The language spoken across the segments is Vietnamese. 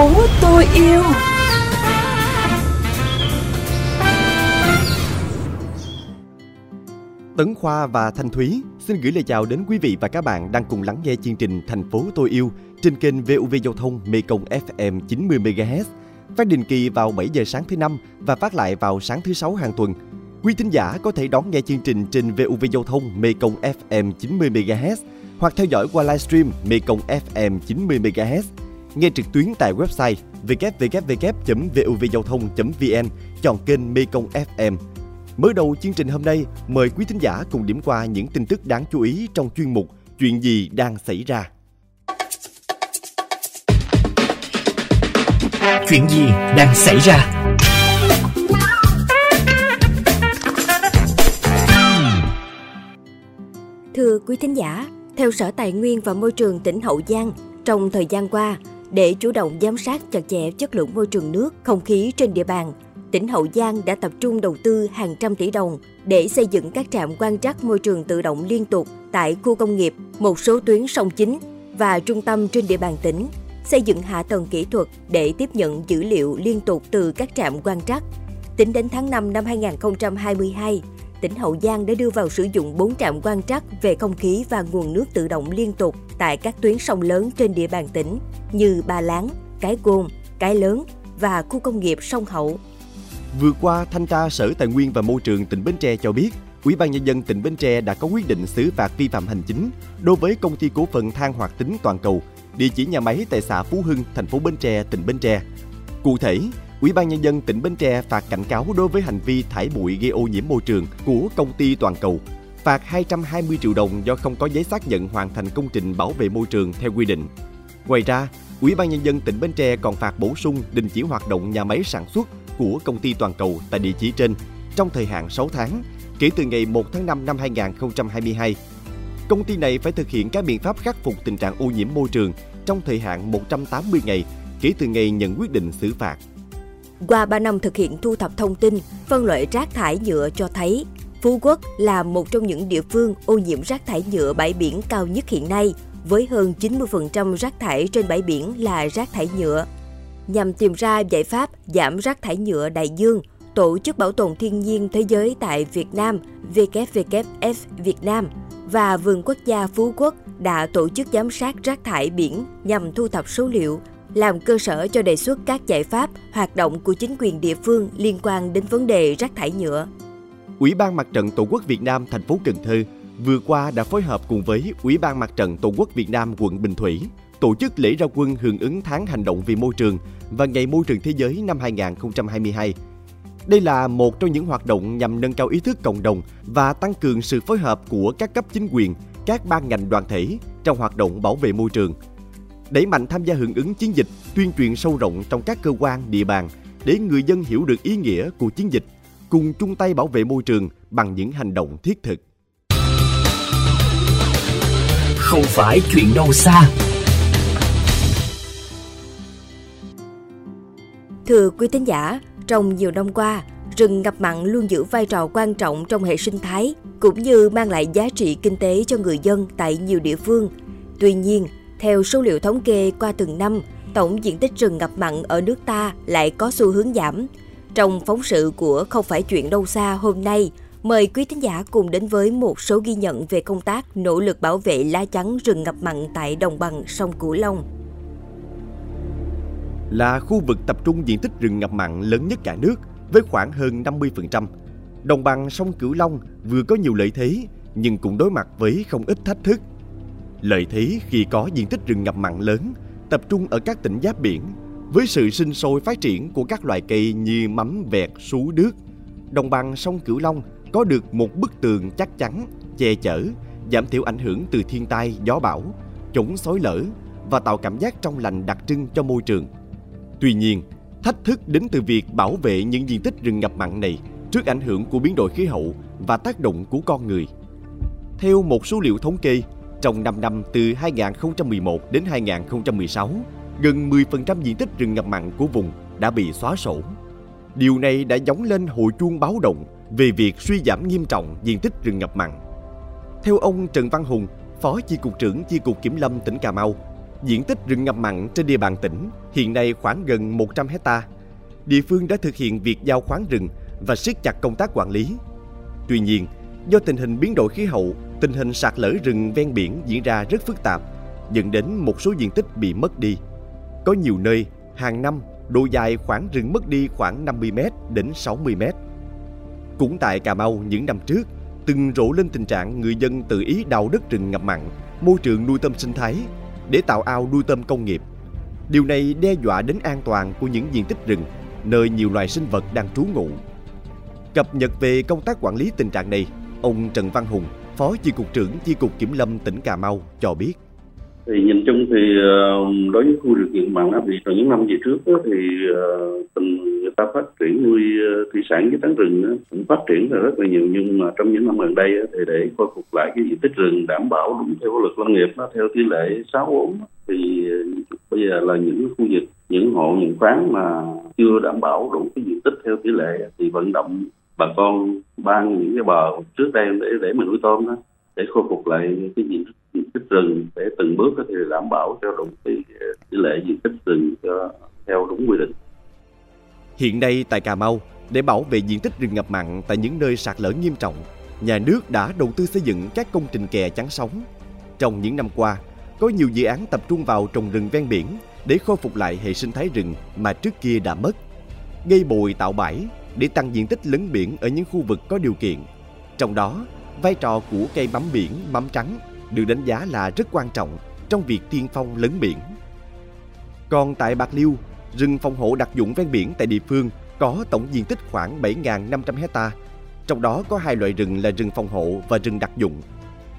phố tôi yêu Tấn Khoa và Thanh Thúy xin gửi lời chào đến quý vị và các bạn đang cùng lắng nghe chương trình Thành phố tôi yêu trên kênh VUV Giao thông Mekong FM 90 MHz, phát định kỳ vào 7 giờ sáng thứ năm và phát lại vào sáng thứ sáu hàng tuần. Quý thính giả có thể đón nghe chương trình trên VUV Giao thông Mekong FM 90 MHz hoặc theo dõi qua livestream Mekong FM 90 MHz. Nghe trực tuyến tại website www.vuvgiao thông.vn, chọn kênh Mekong FM. Mới đầu chương trình hôm nay, mời quý thính giả cùng điểm qua những tin tức đáng chú ý trong chuyên mục Chuyện gì đang xảy ra. Chuyện gì đang xảy ra? Thưa quý thính giả, theo Sở Tài nguyên và Môi trường tỉnh Hậu Giang, trong thời gian qua, để chủ động giám sát chặt chẽ chất lượng môi trường nước, không khí trên địa bàn, tỉnh Hậu Giang đã tập trung đầu tư hàng trăm tỷ đồng để xây dựng các trạm quan trắc môi trường tự động liên tục tại khu công nghiệp, một số tuyến sông chính và trung tâm trên địa bàn tỉnh, xây dựng hạ tầng kỹ thuật để tiếp nhận dữ liệu liên tục từ các trạm quan trắc. Tính đến tháng 5 năm 2022, tỉnh Hậu Giang đã đưa vào sử dụng 4 trạm quan trắc về không khí và nguồn nước tự động liên tục tại các tuyến sông lớn trên địa bàn tỉnh như Ba Láng, Cái Côn, Cái Lớn và khu công nghiệp Sông Hậu. Vừa qua, Thanh tra Sở Tài nguyên và Môi trường tỉnh Bến Tre cho biết, Ủy ban nhân dân tỉnh Bến Tre đã có quyết định xử phạt vi phạm hành chính đối với công ty cổ phần than hoạt tính toàn cầu, địa chỉ nhà máy tại xã Phú Hưng, thành phố Bến Tre, tỉnh Bến Tre. Cụ thể, Ủy ban nhân dân tỉnh Bến Tre phạt cảnh cáo đối với hành vi thải bụi gây ô nhiễm môi trường của công ty toàn cầu, phạt 220 triệu đồng do không có giấy xác nhận hoàn thành công trình bảo vệ môi trường theo quy định. Ngoài ra, Ủy ban nhân dân tỉnh Bến Tre còn phạt bổ sung đình chỉ hoạt động nhà máy sản xuất của công ty toàn cầu tại địa chỉ trên trong thời hạn 6 tháng kể từ ngày 1 tháng 5 năm 2022. Công ty này phải thực hiện các biện pháp khắc phục tình trạng ô nhiễm môi trường trong thời hạn 180 ngày kể từ ngày nhận quyết định xử phạt. Qua 3 năm thực hiện thu thập thông tin, phân loại rác thải nhựa cho thấy Phú Quốc là một trong những địa phương ô nhiễm rác thải nhựa bãi biển cao nhất hiện nay, với hơn 90% rác thải trên bãi biển là rác thải nhựa. Nhằm tìm ra giải pháp giảm rác thải nhựa đại dương, Tổ chức Bảo tồn Thiên nhiên Thế giới tại Việt Nam WWF Việt Nam và Vườn Quốc gia Phú Quốc đã tổ chức giám sát rác thải biển nhằm thu thập số liệu, làm cơ sở cho đề xuất các giải pháp, hoạt động của chính quyền địa phương liên quan đến vấn đề rác thải nhựa. Ủy ban Mặt trận Tổ quốc Việt Nam thành phố Cần Thơ vừa qua đã phối hợp cùng với Ủy ban Mặt trận Tổ quốc Việt Nam quận Bình Thủy tổ chức lễ ra quân hưởng ứng tháng hành động vì môi trường và Ngày Môi trường Thế giới năm 2022. Đây là một trong những hoạt động nhằm nâng cao ý thức cộng đồng và tăng cường sự phối hợp của các cấp chính quyền, các ban ngành đoàn thể trong hoạt động bảo vệ môi trường. Đẩy mạnh tham gia hưởng ứng chiến dịch, tuyên truyền sâu rộng trong các cơ quan, địa bàn để người dân hiểu được ý nghĩa của chiến dịch, cùng chung tay bảo vệ môi trường bằng những hành động thiết thực. Không phải chuyện đâu xa. Thưa quý thính giả, trong nhiều năm qua, rừng ngập mặn luôn giữ vai trò quan trọng trong hệ sinh thái cũng như mang lại giá trị kinh tế cho người dân tại nhiều địa phương. Tuy nhiên, theo số liệu thống kê qua từng năm, tổng diện tích rừng ngập mặn ở nước ta lại có xu hướng giảm. Trong phóng sự của Không phải chuyện đâu xa hôm nay, mời quý thính giả cùng đến với một số ghi nhận về công tác nỗ lực bảo vệ lá chắn rừng ngập mặn tại đồng bằng sông Cửu Long là khu vực tập trung diện tích rừng ngập mặn lớn nhất cả nước với khoảng hơn 50%. Đồng bằng sông Cửu Long vừa có nhiều lợi thế nhưng cũng đối mặt với không ít thách thức. Lợi thế khi có diện tích rừng ngập mặn lớn tập trung ở các tỉnh giáp biển với sự sinh sôi phát triển của các loài cây như mắm vẹt, sú đước. Đồng bằng sông Cửu Long có được một bức tường chắc chắn, che chở, giảm thiểu ảnh hưởng từ thiên tai, gió bão, chống xói lở và tạo cảm giác trong lành đặc trưng cho môi trường. Tuy nhiên, thách thức đến từ việc bảo vệ những diện tích rừng ngập mặn này trước ảnh hưởng của biến đổi khí hậu và tác động của con người. Theo một số liệu thống kê, trong 5 năm từ 2011 đến 2016, gần 10% diện tích rừng ngập mặn của vùng đã bị xóa sổ. Điều này đã giống lên hồi chuông báo động về việc suy giảm nghiêm trọng diện tích rừng ngập mặn. Theo ông Trần Văn Hùng, Phó Chi cục trưởng Chi cục Kiểm lâm tỉnh Cà Mau, Diện tích rừng ngập mặn trên địa bàn tỉnh hiện nay khoảng gần 100 hecta. Địa phương đã thực hiện việc giao khoán rừng và siết chặt công tác quản lý. Tuy nhiên, do tình hình biến đổi khí hậu, tình hình sạt lở rừng ven biển diễn ra rất phức tạp, dẫn đến một số diện tích bị mất đi. Có nhiều nơi, hàng năm, độ dài khoảng rừng mất đi khoảng 50m đến 60m. Cũng tại Cà Mau những năm trước, từng rộ lên tình trạng người dân tự ý đào đất rừng ngập mặn, môi trường nuôi tôm sinh thái để tạo ao nuôi tôm công nghiệp. Điều này đe dọa đến an toàn của những diện tích rừng, nơi nhiều loài sinh vật đang trú ngụ. Cập nhật về công tác quản lý tình trạng này, ông Trần Văn Hùng, Phó Chi cục trưởng Chi cục Kiểm lâm tỉnh Cà Mau cho biết. Thì nhìn chung thì ờ, đối với khu điều kiện mặn thì trong những năm về trước đó, thì ờ, tình người ta phát triển nuôi ờ, thủy sản với tán rừng đó, cũng phát triển là rất là nhiều. Nhưng mà trong những năm gần đây đó, thì để khôi phục lại cái diện tích rừng đảm bảo đúng theo luật lâm nghiệp đó, theo tỷ lệ 6 4 thì bây giờ là những khu vực những hộ những khoáng mà chưa đảm bảo đủ cái diện tích theo tỷ lệ thì vận động bà con ban những cái bờ trước đây để để mình nuôi tôm đó để khôi phục lại cái diện tích diện tích rừng để từng bước có thể đảm bảo cho đúng cái tỷ lệ diện tích rừng cho theo đúng quy định. Hiện nay tại Cà Mau, để bảo vệ diện tích rừng ngập mặn tại những nơi sạt lở nghiêm trọng, nhà nước đã đầu tư xây dựng các công trình kè chắn sóng. Trong những năm qua, có nhiều dự án tập trung vào trồng rừng ven biển để khôi phục lại hệ sinh thái rừng mà trước kia đã mất, gây bồi tạo bãi để tăng diện tích lấn biển ở những khu vực có điều kiện. Trong đó, vai trò của cây mắm biển, mắm trắng được đánh giá là rất quan trọng trong việc tiên phong lấn biển. Còn tại Bạc Liêu, rừng phòng hộ đặc dụng ven biển tại địa phương có tổng diện tích khoảng 7.500 hecta, trong đó có hai loại rừng là rừng phòng hộ và rừng đặc dụng.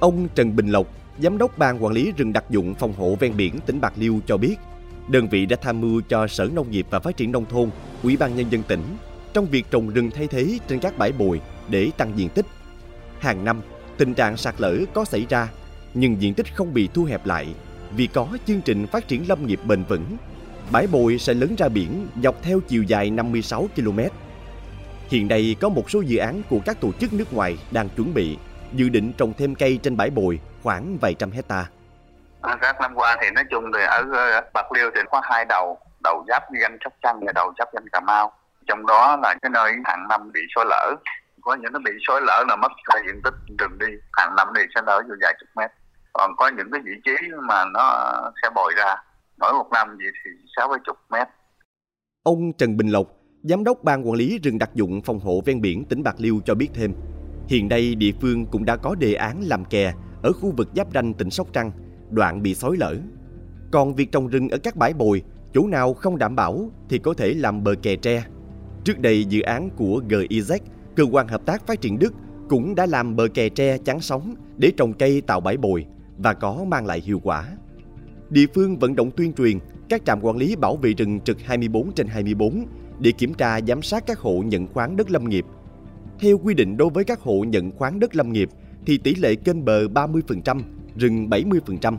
Ông Trần Bình Lộc, Giám đốc Ban Quản lý rừng đặc dụng phòng hộ ven biển tỉnh Bạc Liêu cho biết, đơn vị đã tham mưu cho Sở Nông nghiệp và Phát triển Nông thôn, Ủy ban Nhân dân tỉnh trong việc trồng rừng thay thế trên các bãi bồi để tăng diện tích. Hàng năm, tình trạng sạt lở có xảy ra nhưng diện tích không bị thu hẹp lại vì có chương trình phát triển lâm nghiệp bền vững. Bãi bồi sẽ lớn ra biển dọc theo chiều dài 56 km. Hiện nay có một số dự án của các tổ chức nước ngoài đang chuẩn bị dự định trồng thêm cây trên bãi bồi khoảng vài trăm hecta. À, các năm qua thì nói chung thì ở Bạc Liêu thì có hai đầu, đầu giáp danh Sóc Trăng và đầu giáp danh Cà Mau. Trong đó là cái nơi hàng năm bị sói lở, có những nó bị sói lở là mất cả diện tích đường đi, hàng năm thì sẽ lở vô vài chục mét. Còn có những cái vị trí mà nó sẽ bồi ra. Mỗi một năm gì thì sáu mươi chục mét. Ông Trần Bình Lộc giám đốc ban quản lý rừng đặc dụng phòng hộ ven biển tỉnh Bạc Liêu cho biết thêm hiện nay địa phương cũng đã có đề án làm kè ở khu vực giáp ranh tỉnh Sóc Trăng đoạn bị xói lở. Còn việc trồng rừng ở các bãi bồi chỗ nào không đảm bảo thì có thể làm bờ kè tre trước đây dự án của GIZ cơ quan hợp tác phát triển Đức cũng đã làm bờ kè tre chắn sóng để trồng cây tạo bãi bồi và có mang lại hiệu quả. Địa phương vận động tuyên truyền các trạm quản lý bảo vệ rừng trực 24 trên 24 để kiểm tra giám sát các hộ nhận khoán đất lâm nghiệp. Theo quy định đối với các hộ nhận khoán đất lâm nghiệp thì tỷ lệ kênh bờ 30%, rừng 70%.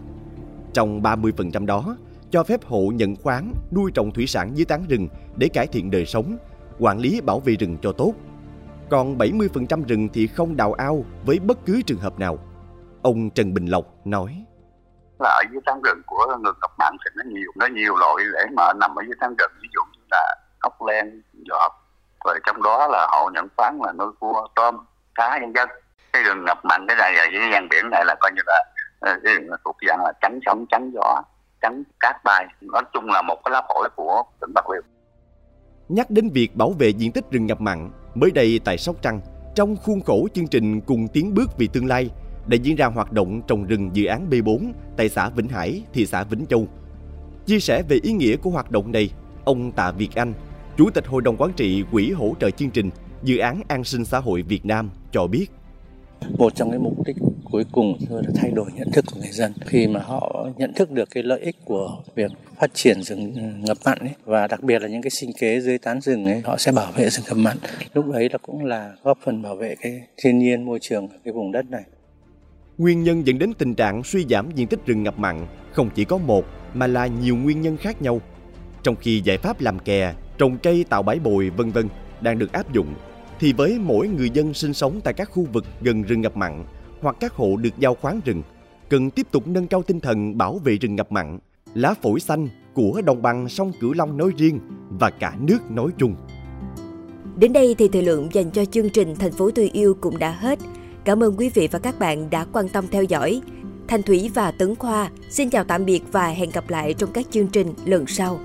Trong 30% đó, cho phép hộ nhận khoán nuôi trồng thủy sản dưới tán rừng để cải thiện đời sống, quản lý bảo vệ rừng cho tốt. Còn 70% rừng thì không đào ao với bất cứ trường hợp nào. Ông Trần Bình Lộc nói. Là ở dưới tán rừng của người ngập mặn thì nó nhiều nó nhiều loại để mà nằm ở dưới tán rừng. Ví dụ như là ốc len giọt rồi trong đó là hộ nhận khoán là nuôi cua, tôm, cá nhân dân cái rừng ngập mặn cái này ở dưới gian biển này là coi như là ờ, cái rừng thuộc dạng là tránh sóng tránh gió tránh cát bay. Nói chung là một cái lá phổi của tỉnh bạc liêu nhắc đến việc bảo vệ diện tích rừng ngập mặn mới đây tại sóc trăng trong khuôn khổ chương trình cùng tiến bước vì tương lai đã diễn ra hoạt động trồng rừng dự án B4 tại xã Vĩnh Hải, thị xã Vĩnh Châu. Chia sẻ về ý nghĩa của hoạt động này, ông Tạ Việt Anh, Chủ tịch Hội đồng Quản trị Quỹ hỗ trợ chương trình Dự án An sinh xã hội Việt Nam cho biết. Một trong cái mục đích cuối cùng là thay đổi nhận thức của người dân. Khi mà họ nhận thức được cái lợi ích của việc phát triển rừng ừ, ngập mặn ấy, và đặc biệt là những cái sinh kế dưới tán rừng ấy họ sẽ bảo vệ rừng ngập mặn. Lúc ấy là cũng là góp phần bảo vệ cái thiên nhiên môi trường cái vùng đất này. Nguyên nhân dẫn đến tình trạng suy giảm diện tích rừng ngập mặn không chỉ có một mà là nhiều nguyên nhân khác nhau. Trong khi giải pháp làm kè, trồng cây tạo bãi bồi vân vân đang được áp dụng thì với mỗi người dân sinh sống tại các khu vực gần rừng ngập mặn hoặc các hộ được giao khoán rừng, cần tiếp tục nâng cao tinh thần bảo vệ rừng ngập mặn, lá phổi xanh của đồng bằng sông Cửu Long nói riêng và cả nước nói chung. Đến đây thì thời lượng dành cho chương trình Thành phố tôi yêu cũng đã hết. Cảm ơn quý vị và các bạn đã quan tâm theo dõi. Thanh Thủy và Tấn Khoa xin chào tạm biệt và hẹn gặp lại trong các chương trình lần sau.